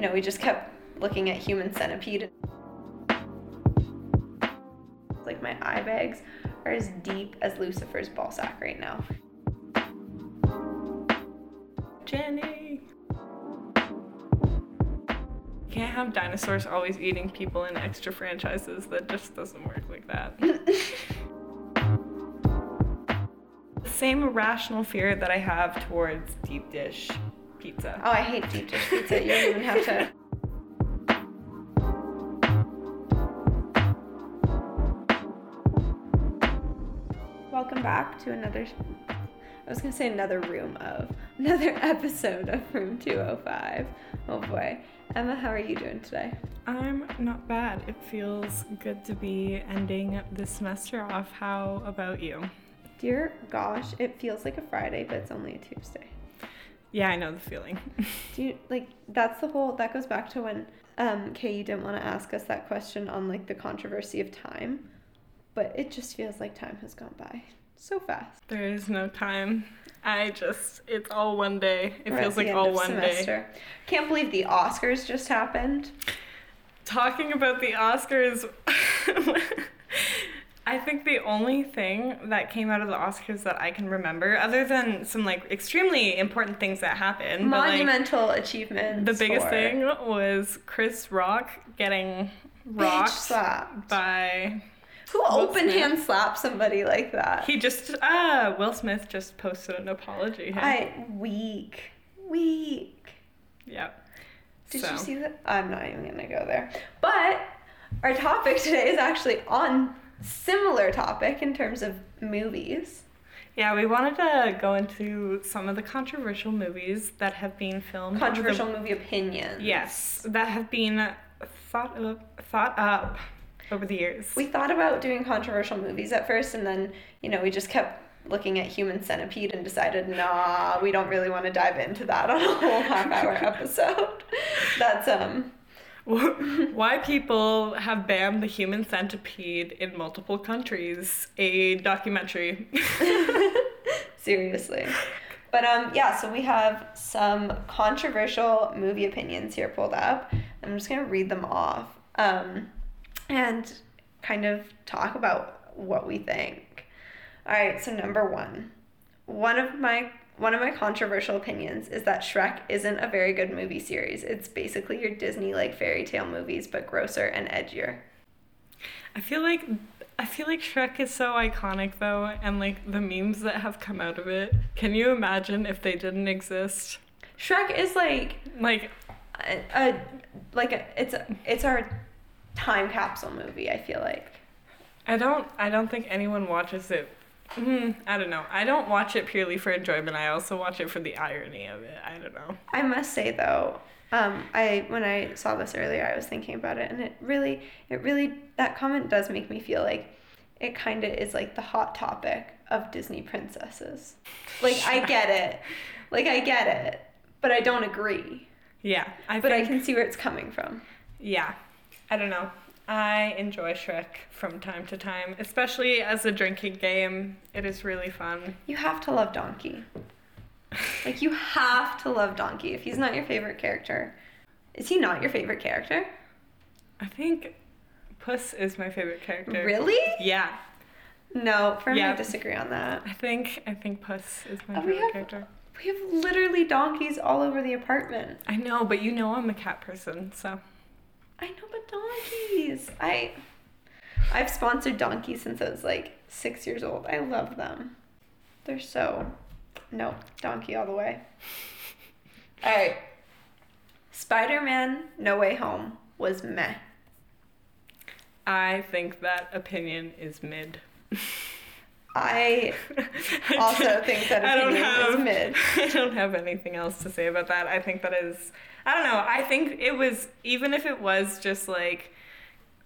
you know, we just kept looking at Human Centipede. Like my eye bags are as deep as Lucifer's ball sack right now. Jenny. Can't have dinosaurs always eating people in extra franchises. That just doesn't work like that. the same irrational fear that I have towards deep dish pizza. Oh, I hate deep dish pizza. You don't even have to. Welcome back to another. I was gonna say another room of another episode of Room 205. Oh boy, Emma, how are you doing today? I'm not bad. It feels good to be ending the semester off. How about you? Dear gosh, it feels like a Friday, but it's only a Tuesday. Yeah, I know the feeling. Do you like that's the whole that goes back to when um Kay you didn't want to ask us that question on like the controversy of time. But it just feels like time has gone by so fast. there is no time. I just, it's all one day. It We're feels like all one day. semester. Can't believe the Oscars just happened. Talking about the Oscars, I think the only thing that came out of the Oscars that I can remember, other than some like extremely important things that happened, but, like, Monumental achievements. the biggest for thing was Chris Rock getting rocked slapped. by. Who open hand slapped somebody like that? He just ah Will Smith just posted an apology. hey? I weak, weak. Yep. Did So. you see that? I'm not even gonna go there. But our topic today is actually on similar topic in terms of movies. Yeah, we wanted to go into some of the controversial movies that have been filmed. over the- Controversial movie opinions. yes, that have been thought of, thought up over the years. We thought about doing controversial movies at first, and then you know we just kept looking at Human Centipede and decided, nah, we don't really want to dive into that on a whole half-hour episode. That's um. Why people have banned the human centipede in multiple countries? A documentary. Seriously. But um yeah, so we have some controversial movie opinions here pulled up. I'm just gonna read them off. Um and kind of talk about what we think. Alright, so number one. One of my one of my controversial opinions is that Shrek isn't a very good movie series. It's basically your Disney like fairy tale movies, but grosser and edgier. I feel like I feel like Shrek is so iconic though, and like the memes that have come out of it. Can you imagine if they didn't exist? Shrek is like Like a, a like a, it's a, it's our time capsule movie. I feel like I don't I don't think anyone watches it. Mm, I don't know. I don't watch it purely for enjoyment. I also watch it for the irony of it. I don't know. I must say though, um, I when I saw this earlier, I was thinking about it, and it really, it really that comment does make me feel like it kind of is like the hot topic of Disney princesses. Like I get it, like I get it, but I don't agree. Yeah, I But I can see where it's coming from. Yeah, I don't know. I enjoy Shrek from time to time, especially as a drinking game. It is really fun. You have to love Donkey. Like you have to love Donkey. If he's not your favorite character, is he not your favorite character? I think Puss is my favorite character. Really? Yeah, No, firmly Yeah. disagree on that. I think I think Puss is my Oh, favorite have- character. We have literally donkeys all over the apartment. I know, but you know I'm a cat person, so I know, but donkeys. I I've sponsored donkeys since I was like six years old. I love them. They're so no donkey all the way. All right. Spider-Man: No Way Home was meh. I think that opinion is mid. I also think that I don't have mid. I don't have anything else to say about that. I think that is I don't know. I think it was even if it was just like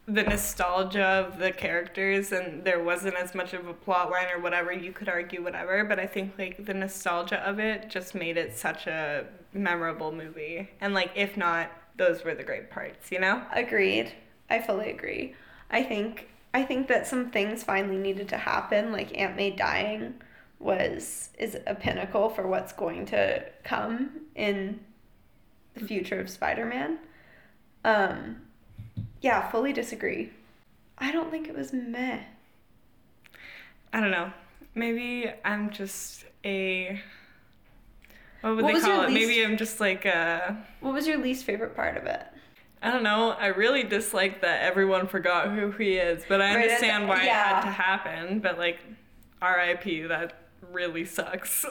the nostalgia of the characters and there wasn't as much of a plot line or whatever, you could argue whatever, but I think like the nostalgia of it just made it such a memorable movie. And like if not, those were the great parts, you know? Agreed. I fully agree. I think I think that some things finally needed to happen, like Aunt May dying was is a pinnacle for what's going to come in the future of Spider-Man. Um, yeah, fully disagree. I don't think it was meh. I don't know. Maybe I'm just a. What would What they call it? least- Maybe I'm just like a. What was your least favorite part of it? I don't know. I really dislike that everyone forgot who he is, but I Right understand why it had to happen. But like, R.I.P. That really sucks.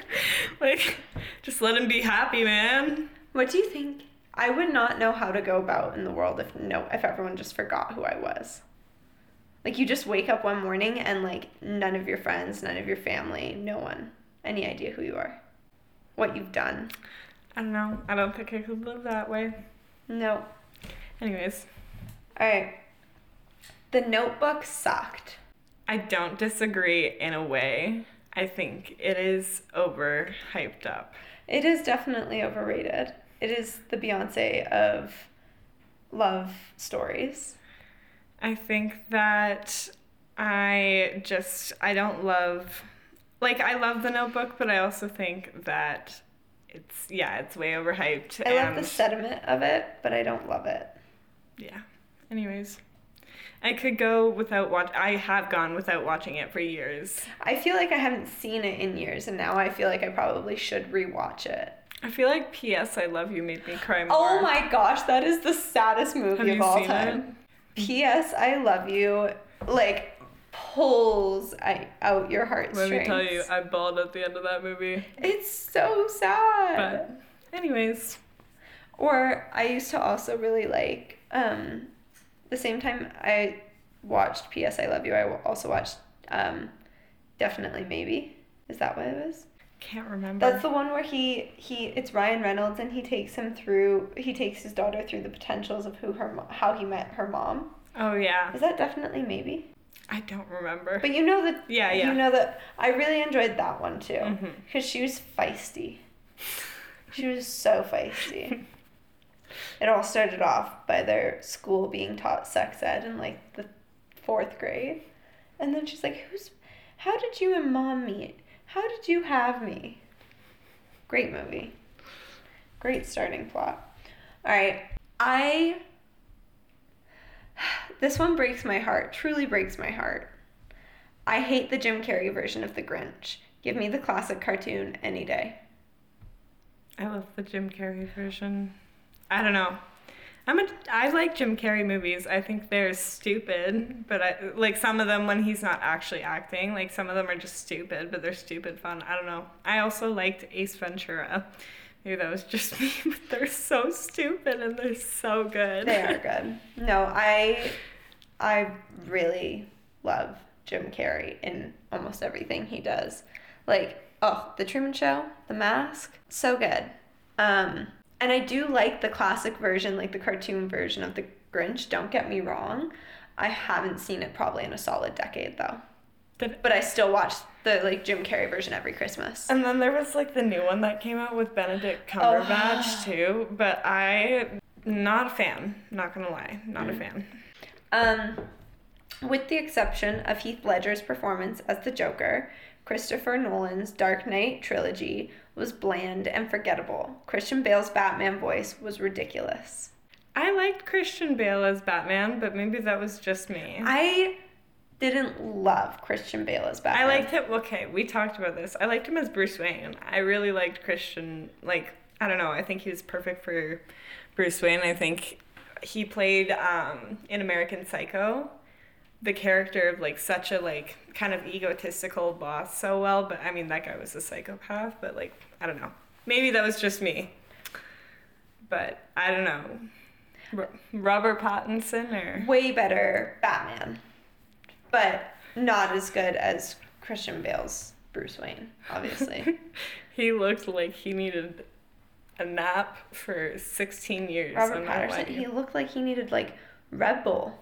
like, just let him be happy, man. What do you think? I would not know how to go about in the world if no if everyone just forgot who I was. Like you just wake up one morning and like none of your friends, none of your family, no one any idea who you are. What you've done. I don't know. I don't think I could live that way. No. Anyways, Alright. The notebook sucked. I don't disagree in a way. I think it is over hyped up. It is definitely overrated. It is the Beyonce of love stories. I think that I just I don't love like I love the notebook, but I also think that it's yeah, it's way overhyped. I love the sentiment of it, but I don't love it. yeah. Anyways. I could go without watch I have gone without watching it for years. I feel like I haven't seen it in years, and now I feel like I probably should rewatch it. I feel like P.S. I Love You made me cry more. Oh my gosh, that is the saddest movie Have of you all seen time. P.S. I love you. Like pulls I, out your heartstrings. Let me tell you, I bawled at the end of that movie. it's so sad. But anyways, Or I used to also really like um the same time I watched P.S. I Love You, I also watched um Definitely Maybe. Is that what it was? can't remember. That's the one where he he it's Ryan Reynolds and he takes him through he takes his daughter through the potentials of who her how he met her mom. oh yeah. Is that definitely maybe? I don't remember. But you know that Yeah, yeah. you know that I really enjoyed that one too mm-hmm. because she was feisty. She was so feisty. it all started off by their school being taught sex ed in like the fourth grade, and then she's like, "Who's? How did you and mom meet? How did you have me?" Great movie. Great starting plot. All right, I. This one breaks my heart. Truly breaks my heart. I hate the Jim Carrey version of The Grinch. Give me the classic cartoon any day. I love the Jim Carrey version. I don't know. I'm a I like Jim Carrey movies. I think they're stupid, but I like some of them when he's not actually acting. Like some of them are just stupid, but they're stupid fun. I don't know. I also liked Ace Ventura. Maybe that was just me, but they're so stupid and they're so good. They are good. No, I I really love Jim Carrey in almost everything he does. Like, oh, The Truman Show, The Mask, so good. Um, and I do like the classic version, like the cartoon version of The Grinch, don't get me wrong. I haven't seen it probably in a solid decade though. But- But I still watch the like Jim Carrey version every Christmas. And then there was like the new one that came out with Benedict Cumberbatch Oh. too, but I not a fan. Not gonna lie, not a fan. Um, with the exception of Heath Ledger's performance as the Joker, Christopher Nolan's Dark Knight trilogy was bland and forgettable. Christian Bale's Batman voice was ridiculous. I liked Christian Bale as Batman, but maybe that was just me. I didn't love Christian Bale as Batman. I liked him. Okay, we talked about this. I liked him as Bruce Wayne. I really liked Christian. Like, I don't know. I think he was perfect for Bruce Wayne. I think he played um, in American Psycho the character of like such a like kind of egotistical boss so well. But I mean, that guy was a psychopath. But like, I don't know. Maybe that was just me. But I don't know. Robert Pattinson or way better Batman, but not as good as Christian Bale's Bruce Wayne, obviously. he looked like he needed a nap for 16 years. Robert I'm not lying Pattinson, he looked like he needed like Red Bull.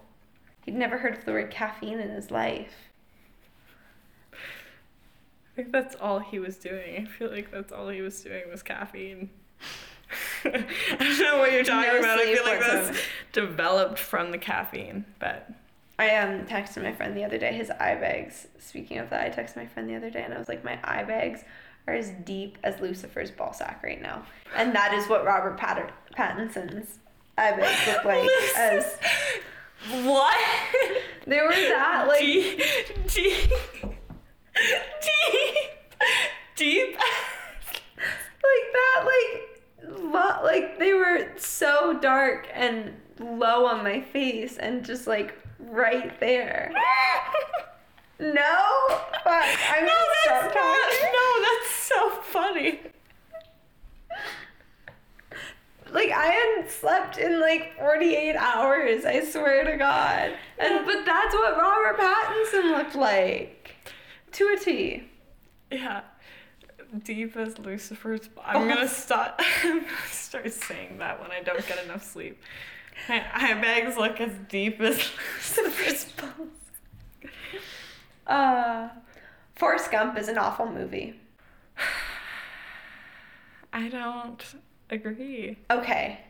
He'd never heard of the word caffeine in his life. I think that's all he was doing. I feel like that's all he was doing was caffeine. I don't know what you're talking No about. I feel like that's developed from the caffeine, but I um texted my friend the other day his eye bags. Speaking of that, I texted my friend the other day and I was like, my eye bags are as deep as Lucifer's ball sack right now, and that is what Robert Patter- Pattinson's bags look like. as What? they were that like deep, deep, deep, deep. like that like lo- like they were so dark and low on my face and just like right there. No, fuck. I'm no, stop that's not. No, that's so funny. Like I hadn't slept in like 48 hours. I swear to God. And but that's what Robert Pattinson looked like, to a T. Yeah. Deep as Lucifer's. I'm gonna oh. stop. I'm gonna start saying that when I don't get enough sleep. My eye bags look as deep as Lucifer's. balls. Uh, Forrest Gump is an awful movie. I don't agree. Okay.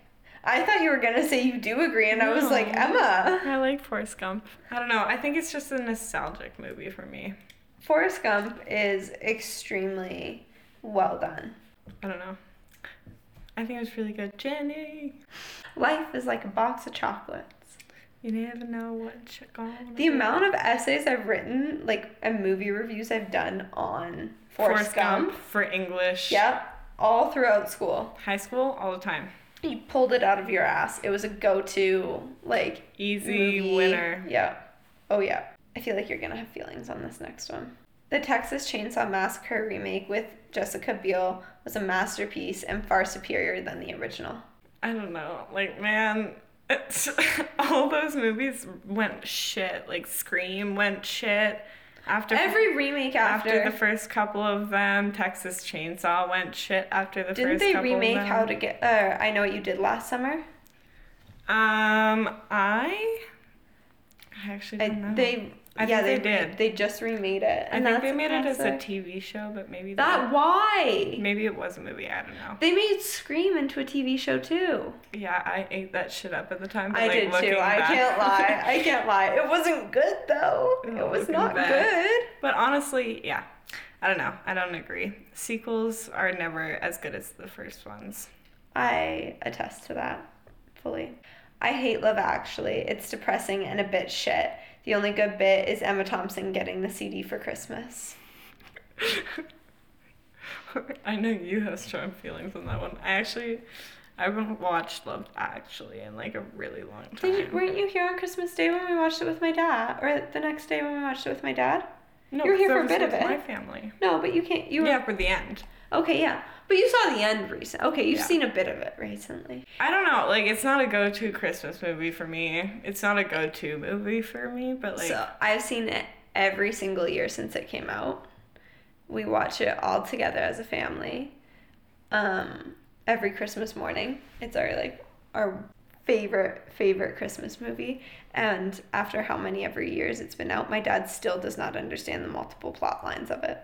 I thought you were gonna say you do agree, and I was like, Emma. I like Forrest Gump. I don't know. I think it's just a nostalgic movie for me. Forrest Gump is extremely well done. I don't know. I think it was really good. Jenny, Life is like a box of chocolates. you never know what you're going The amount of essays I've written, like, and movie reviews I've done on Forrest, Gump. for English. Yep, all throughout school. High school, all the time. You pulled it out of your ass. It was a go-to, like, Easy movie. winner. Yeah. Oh yeah. I feel like you're gonna have feelings on this next one. The Texas Chainsaw Massacre remake with Jessica Biel was a masterpiece and far superior than the original. I don't know. Like, man, it's, all those movies went shit. Like, Scream went shit. After Every remake after, after the first couple of them, Texas Chainsaw went shit after the didn't first they couple remake of them. How to Get? Uh, I know what you did last summer. Um, I. I actually don't know. they I yeah they they did. They just remade it. I think they made it as a. TV show, but maybe That why? maybe it was a movie. I don't know. They made Scream into a TV show too. Yeah, I ate that shit up at the time. But I like, did too. I back- can't lie. I can't lie. It wasn't good though. It was not back. good. But honestly, yeah, I don't know. I don't agree. Sequels are never as good as the first ones. I attest to that fully. I hate Love Actually. It's depressing and a bit shit. The only good bit is Emma Thompson getting the CD for Christmas. I know you have strong feelings on that one. I actually, I haven't watched Love Actually in like a really long time. Did you, weren't you here on Christmas Day when we watched it with my dad, or the next day when we watched it with my dad? no, you were here for a bit of it. My family. No, but you can't. You were Yeah, for the end. Okay. Yeah, but you saw the end recent. Okay, you've Yeah. seen a bit of it recently. I don't know. Like, it's not a go-to Christmas movie for me. It's not a go-to movie for me. But like, so I've seen it every single year since it came out. We watch it all together as a family. Um, every Christmas morning. It's our like our favorite favorite Christmas movie. And after how many every years it's been out, my dad still does not understand the multiple plot lines of it.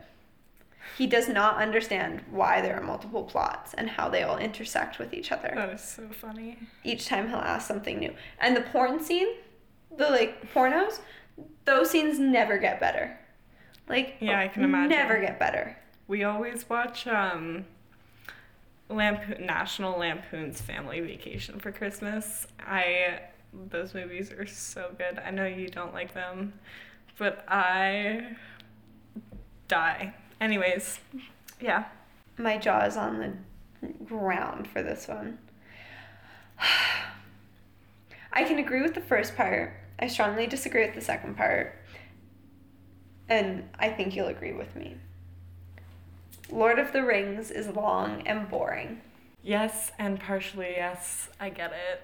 He does not understand why there are multiple plots and how they all intersect with each other that is so funny. each time he'll ask something new. And the porn scene, the like pornos, those scenes never get better. Like Yeah, I can imagine. Never get better. We always watch um, Lampoon National Lampoon's Family Vacation for Christmas. I those movies are so good. I know you don't like them, but I die. Anyways, yeah. My jaw is on the ground for this one. I can agree with the first part. I strongly disagree with the second part. And I think you'll agree with me. Lord of the Rings is long and boring. Yes, and partially yes, I get it.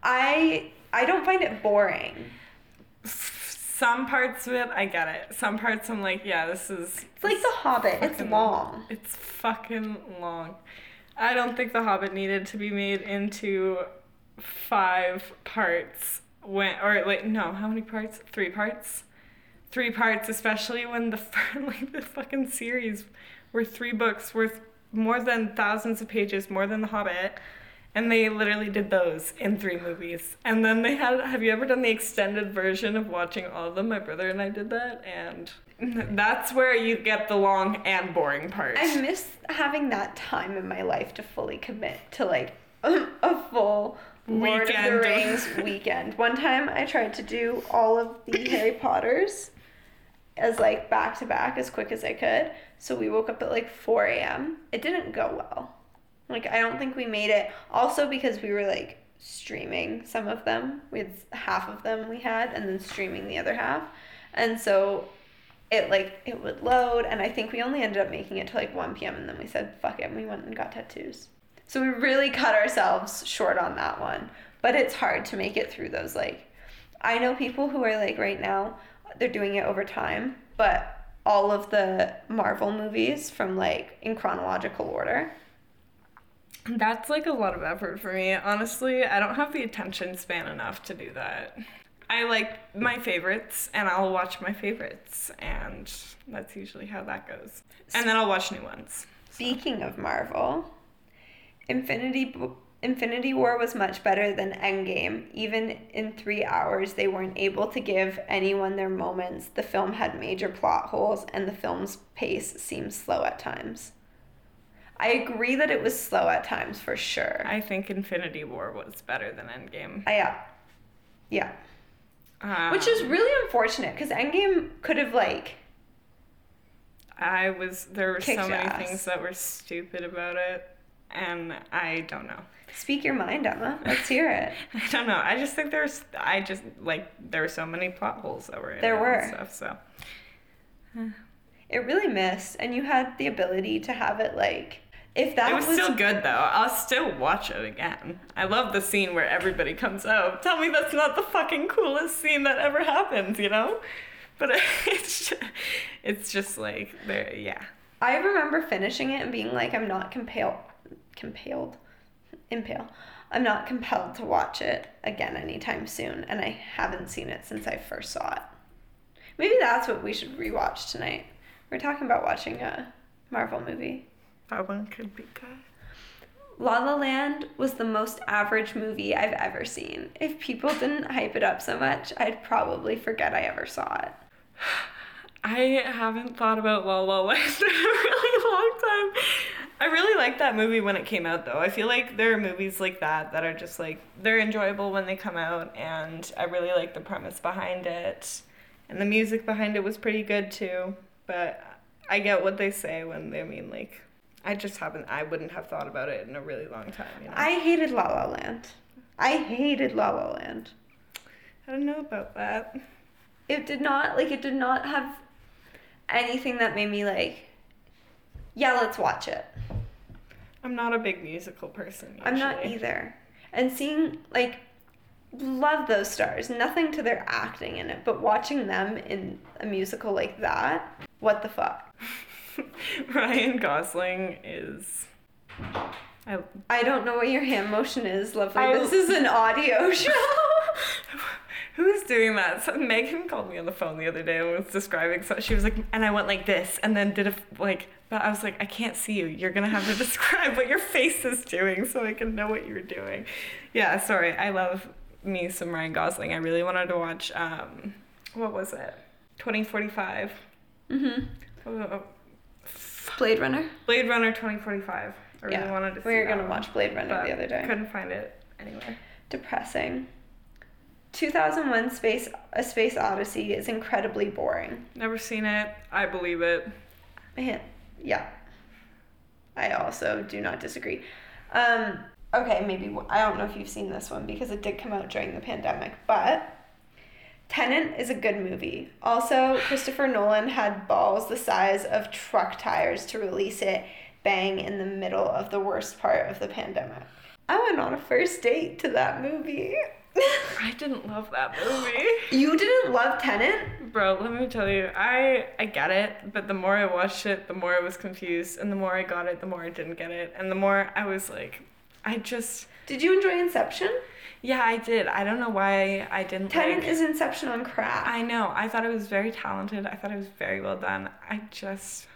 I I don't find it boring. Some parts of it, I get it. Some parts, I'm like, yeah, this is. It's like The Hobbit. It's long. It's fucking long. I don't think The Hobbit needed to be made into five parts. When or like no, how many parts? Three parts. Three parts, especially when the like the fucking series were three books worth more than thousands of pages, more than The Hobbit, And they literally did those in three movies. And then they had have you ever done the extended version of watching all of them? My brother and I did that and that's where you get the long and boring parts. I miss having that time in my life to fully commit to like a, full Lord of Weekend. the Rings weekend. One time I tried to do all of the Harry Potters as like back to back as quick as I could. So we woke up at like 4 a.m. It didn't go well. Like I don't think we made it. Also because we were like streaming some of them. We had half of them we had and then streaming the other half. And so it like it would load and I think we only ended up making it to like 1 p.m. and then we said fuck it and we went and got tattoos. So we really cut ourselves short on that one. But it's hard to make it through those like I know people who are like right now they're doing it over time, but all of the Marvel movies from like in chronological order. That's like a lot of effort for me. Honestly, I don't have the attention span enough to do that. I like my favorites and I'll watch my favorites and that's usually how that goes. And then I'll watch new ones. Speaking of Marvel, Infinity Infinity War was much better than Endgame. Even in 3 hours they weren't able to give anyone their moments. The film had major plot holes and the film's pace seemed slow at times. I agree that it was slow at times for sure. I think Infinity War was better than Endgame. I, yeah. Yeah. Um, Which is really unfortunate because Endgame could have like I was there were so many ass. things that were stupid about it and I don't know. speak your mind, Emma. Let's hear it. I don't know. I just think there's I just like there were so many plot holes that were in There were. and stuff. So It really missed, and you had the ability to have it like if that it was, still good though. I'll still watch it again. I love the scene where everybody comes out. Tell me that's not the fucking coolest scene that ever happens, you know? But it's just, it's just like there, yeah. I remember finishing it and being like, I'm not compelled, compelled, impale. I'm not compelled to watch it again anytime soon, and I haven't seen it since I first saw it. Maybe that's what we should rewatch tonight. We're talking about watching a Marvel movie. That one could be good. La La Land was the most average movie I've ever seen. If people didn't hype it up so much, I'd probably forget I ever saw it. I haven't thought about La La Land in a really long time. I really liked that movie when it came out, though. I feel like there are movies like that that are just like they're enjoyable when they come out, and I really like the premise behind it, and the music behind it was pretty good too. But I get what they say when they mean like I just haven't. I wouldn't have thought about it in a really long time. You know. I hated La La Land. I hated La La Land. I don't know about that. It did not like it did not have anything that made me like yeah, let's watch it. I'm not a big musical person. Usually. I'm not either. And seeing like love those stars. Nothing to their acting in it, but watching them in a musical like that, what the fuck? Ryan Gosling is. I, I don't know what your hand motion is, lovely. I- this is an audio show. who's doing that? So Megan called me on the phone the other day and was describing. So she was like, and I went like this, and then did a like. But I was like, I can't see you. You're gonna have to describe what your face is doing so I can know what you're doing. Yeah, sorry. I love me some Ryan Gosling. I really wanted to watch. Um, what was it? 2045. mm-hmm. Oh, Blade Runner. Blade Runner 2045. I really yeah, wanted to see we were gonna watch Blade Runner the other day. Couldn't find it anywhere. Depressing. 2001 Space A Space Odyssey is incredibly boring. Never seen it. I believe it. Man, yeah. I also do not disagree. Um, okay, maybe I don't know if you've seen this one because it did come out during the pandemic, but Tenet is a good movie. Also, Christopher Nolan had balls the size of truck tires to release it bang in the middle of the worst part of the pandemic. I went on a first date to that movie. I didn't love that movie. you didn't love Tenet? Bro, let me tell you, I I get it, but the more I watched it, the more I was confused, and the more I got it, the more I didn't get it, and the more I was like, I just Did you enjoy Inception? Yeah, I did. I don't know why I didn't. Tenet like, is Inception on crack. I know. I thought it was very talented. I thought it was very well done. I just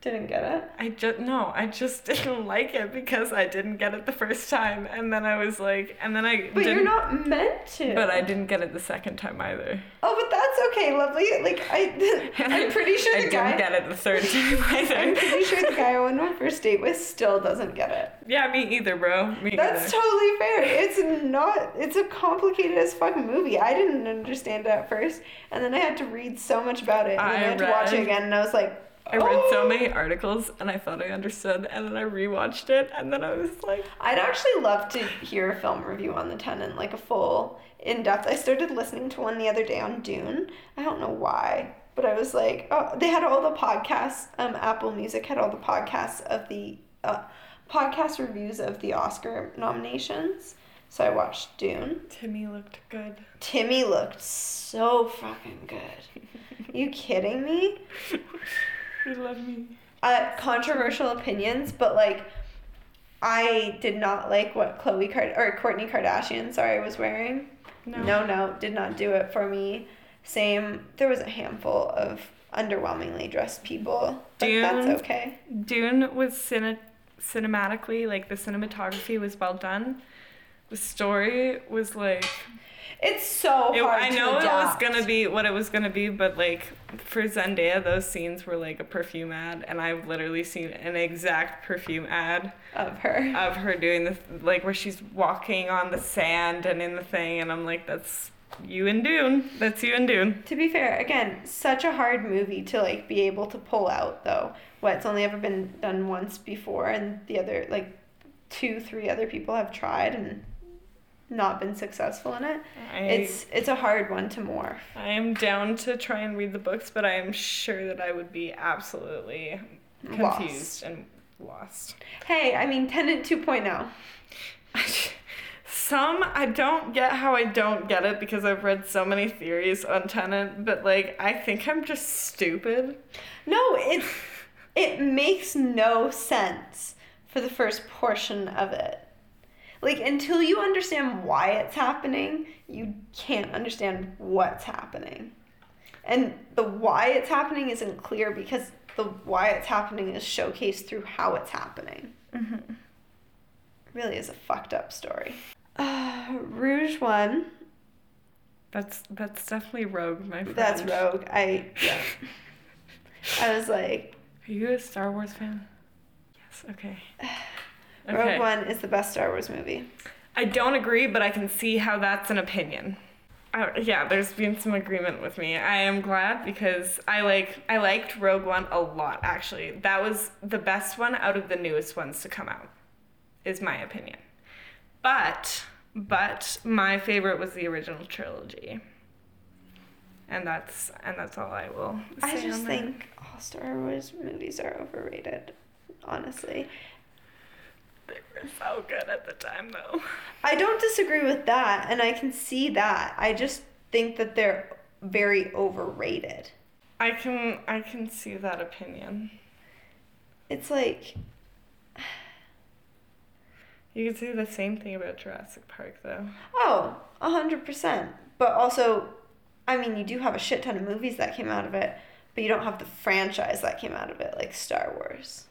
Didn't get it. I just no, I just didn't like it because I didn't get it the first time, and then I was like, and then I. But you're not meant to. But I didn't get it the second time either. Oh, but that's okay, lovely. Like I, I'm pretty sure I the guy. didn't get it the third time either. I'm pretty sure the guy I went on my first date with still doesn't get it. yeah, me either, bro. Me That's either. totally fair. It's not. It's a complicated as fuck movie. I didn't understand it at first, and then I had to read so much about it, and then I, I had to watch it again, and I was like, I read so "Oh." many articles and I thought I understood, and then I rewatched it, and then I was like, I'd actually love to hear a film review on the Tenet, like a full in depth. I started listening to one the other day on Dune. I don't know why, but I was like, oh, they had all the podcasts. Um, Apple Music had all the podcasts of the uh, podcast reviews of the Oscar nominations. So I watched Dune. Timmy looked good. Timmy looked so fucking good. you kidding me? He loved me. uh, controversial opinions, but like I did not like what Chloe Card or Kourtney Kardashian, sorry, was wearing. No. no, no, did not do it for me. Same. There was a handful of underwhelmingly dressed people, but Dune. that's okay. Dune was cine- cinematically like the cinematography was well done. The story was like It's so it, hard I to know it was gonna be what it was gonna be, but like for Zendaya, those scenes were like a perfume ad, and I've literally seen an exact perfume ad of her. of her doing this, like where she's walking on the sand and in the thing, and I'm like, that's you and Dune. That's you and Dune. To be fair, again, such a hard movie to like be able to pull out though. What it's only ever been done once before, and the other like two, three other people have tried and not been successful in it. I, It's it's a hard one to morph. I am down to try and read the books, but I am sure that I would be absolutely Lost. confused and lost. Hey, I mean Tenet oh. 2.0. Some I don't get how I don't get it because I've read so many theories on Tenet, but like I think I'm just stupid. No, it's it makes no sense for the first portion of it. Like until you understand why it's happening, you can't understand what's happening. And the why it's happening isn't clear because the why it's happening is showcased through how it's happening. Really is a fucked up story. Uh, Rouge one. That's that's definitely Rogue, my friend. That's Rogue. I yeah. I was like, Are you a Star Wars fan? Yes. Okay. Rogue One is the best Star Wars movie. I don't agree, but I can see how that's an opinion. Uh, yeah, there's been some agreement with me. I am glad because I like I liked Rogue One a lot actually. That was the best one out of the newest ones to come out. Is my opinion. But but my favorite was the original trilogy. And that's and that's all I will say I just think all Star Wars movies are overrated. Honestly, they were so good at the time though. I don't disagree with that, and I can see that. I just think that they're very overrated. I can I can see that opinion. It's like You could say the same thing about Jurassic Park, though. Oh, a hundred percent. But also, I mean, you do have a shit ton of movies that came out of it, but you don't have the franchise that came out of it, like Star Wars.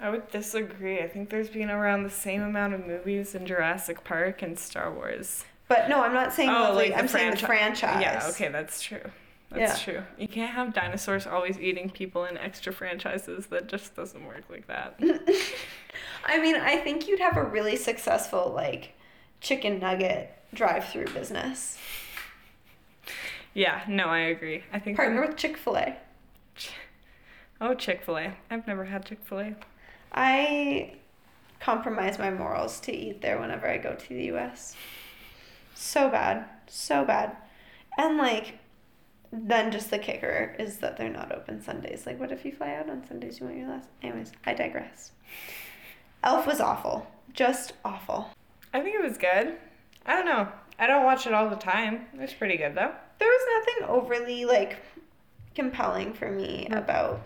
I would disagree. I think there's been around the same amount of movies in Jurassic Park and Star Wars. But no, I'm not saying Oh, like the I'm saying the franchise. Yeah, okay, that's true. That's Yeah. true. You can't have dinosaurs always eating people in extra franchises. That just doesn't work like that. I mean, I think you'd have a really successful like chicken nugget drive-through business. yeah, no, I agree. I think. Partner with Chick-fil-A. Oh, Chick fil A. I've never had Chick fil A. I compromise my morals to eat there whenever I go to the US. So bad. So bad. And like then just the kicker is that they're not open Sundays. Like what if you fly out on Sundays you want your last anyways, I digress. Elf was awful. Just awful. I think it was good. I don't know. I don't watch it all the time. It was pretty good, though. There was nothing overly like compelling for me about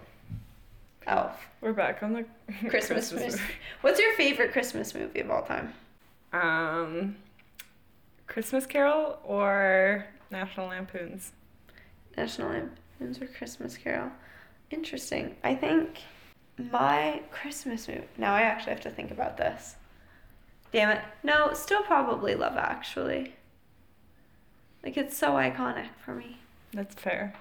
Elf. We're back on the Christmas, movie. movie. What's your favorite Christmas movie of all time? Um, Christmas Carol or National Lampoons? National Lampoons or Christmas Carol. Interesting. I think My Christmas movie. Now I actually have to think about this. Damn it. No, still probably Love Actually. Like it's so iconic for me. That's fair.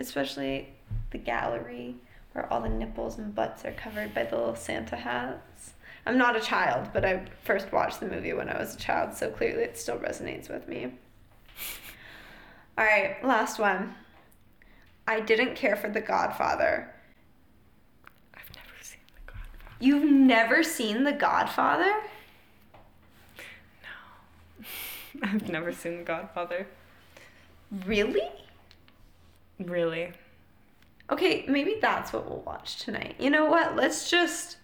Especially the gallery where all the nipples and butts are covered by the little Santa hats. I'm not a child, but I first watched the movie when I was a child, so clearly it still resonates with me. All right, last one. I didn't care for The Godfather. I've never seen The Godfather. You've never seen The Godfather? No. I've never seen The Godfather. Really? Really? Okay, maybe that's what we'll watch tonight. You know what? Let's just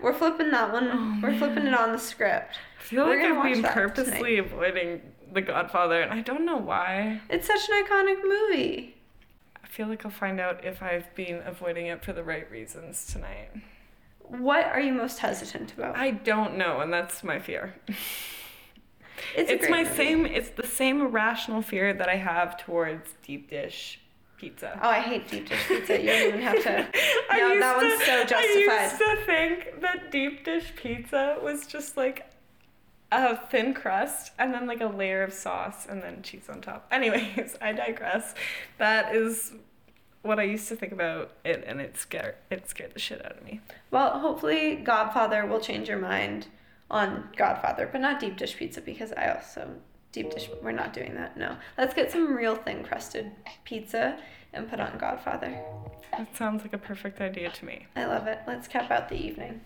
we're flipping that one. Oh, we're flipping it on the script. I feel We're like I've been purposely avoiding The Godfather, and I don't know why. It's such an iconic movie. I feel like I'll find out if I've been avoiding it for the right reasons tonight. What are you most hesitant about? I don't know, and that's my fear. It's, it's my movie. same it's the same irrational fear that I have towards deep dish pizza. Oh, I hate deep dish pizza. You don't even have to. I No, that one's so justified. I used to think that deep dish pizza was just like a thin crust and then like a layer of sauce and then cheese on top. Anyways, I digress. That is what I used to think about it and it scared it scared the shit out of me. Well, hopefully, Godfather will change your mind on Godfather, but not deep dish pizza because I also deep dish. We're not doing that. No, let's get some real thin crusted pizza and put on Godfather. That sounds like a perfect idea to me. I love it. Let's cap out the evening.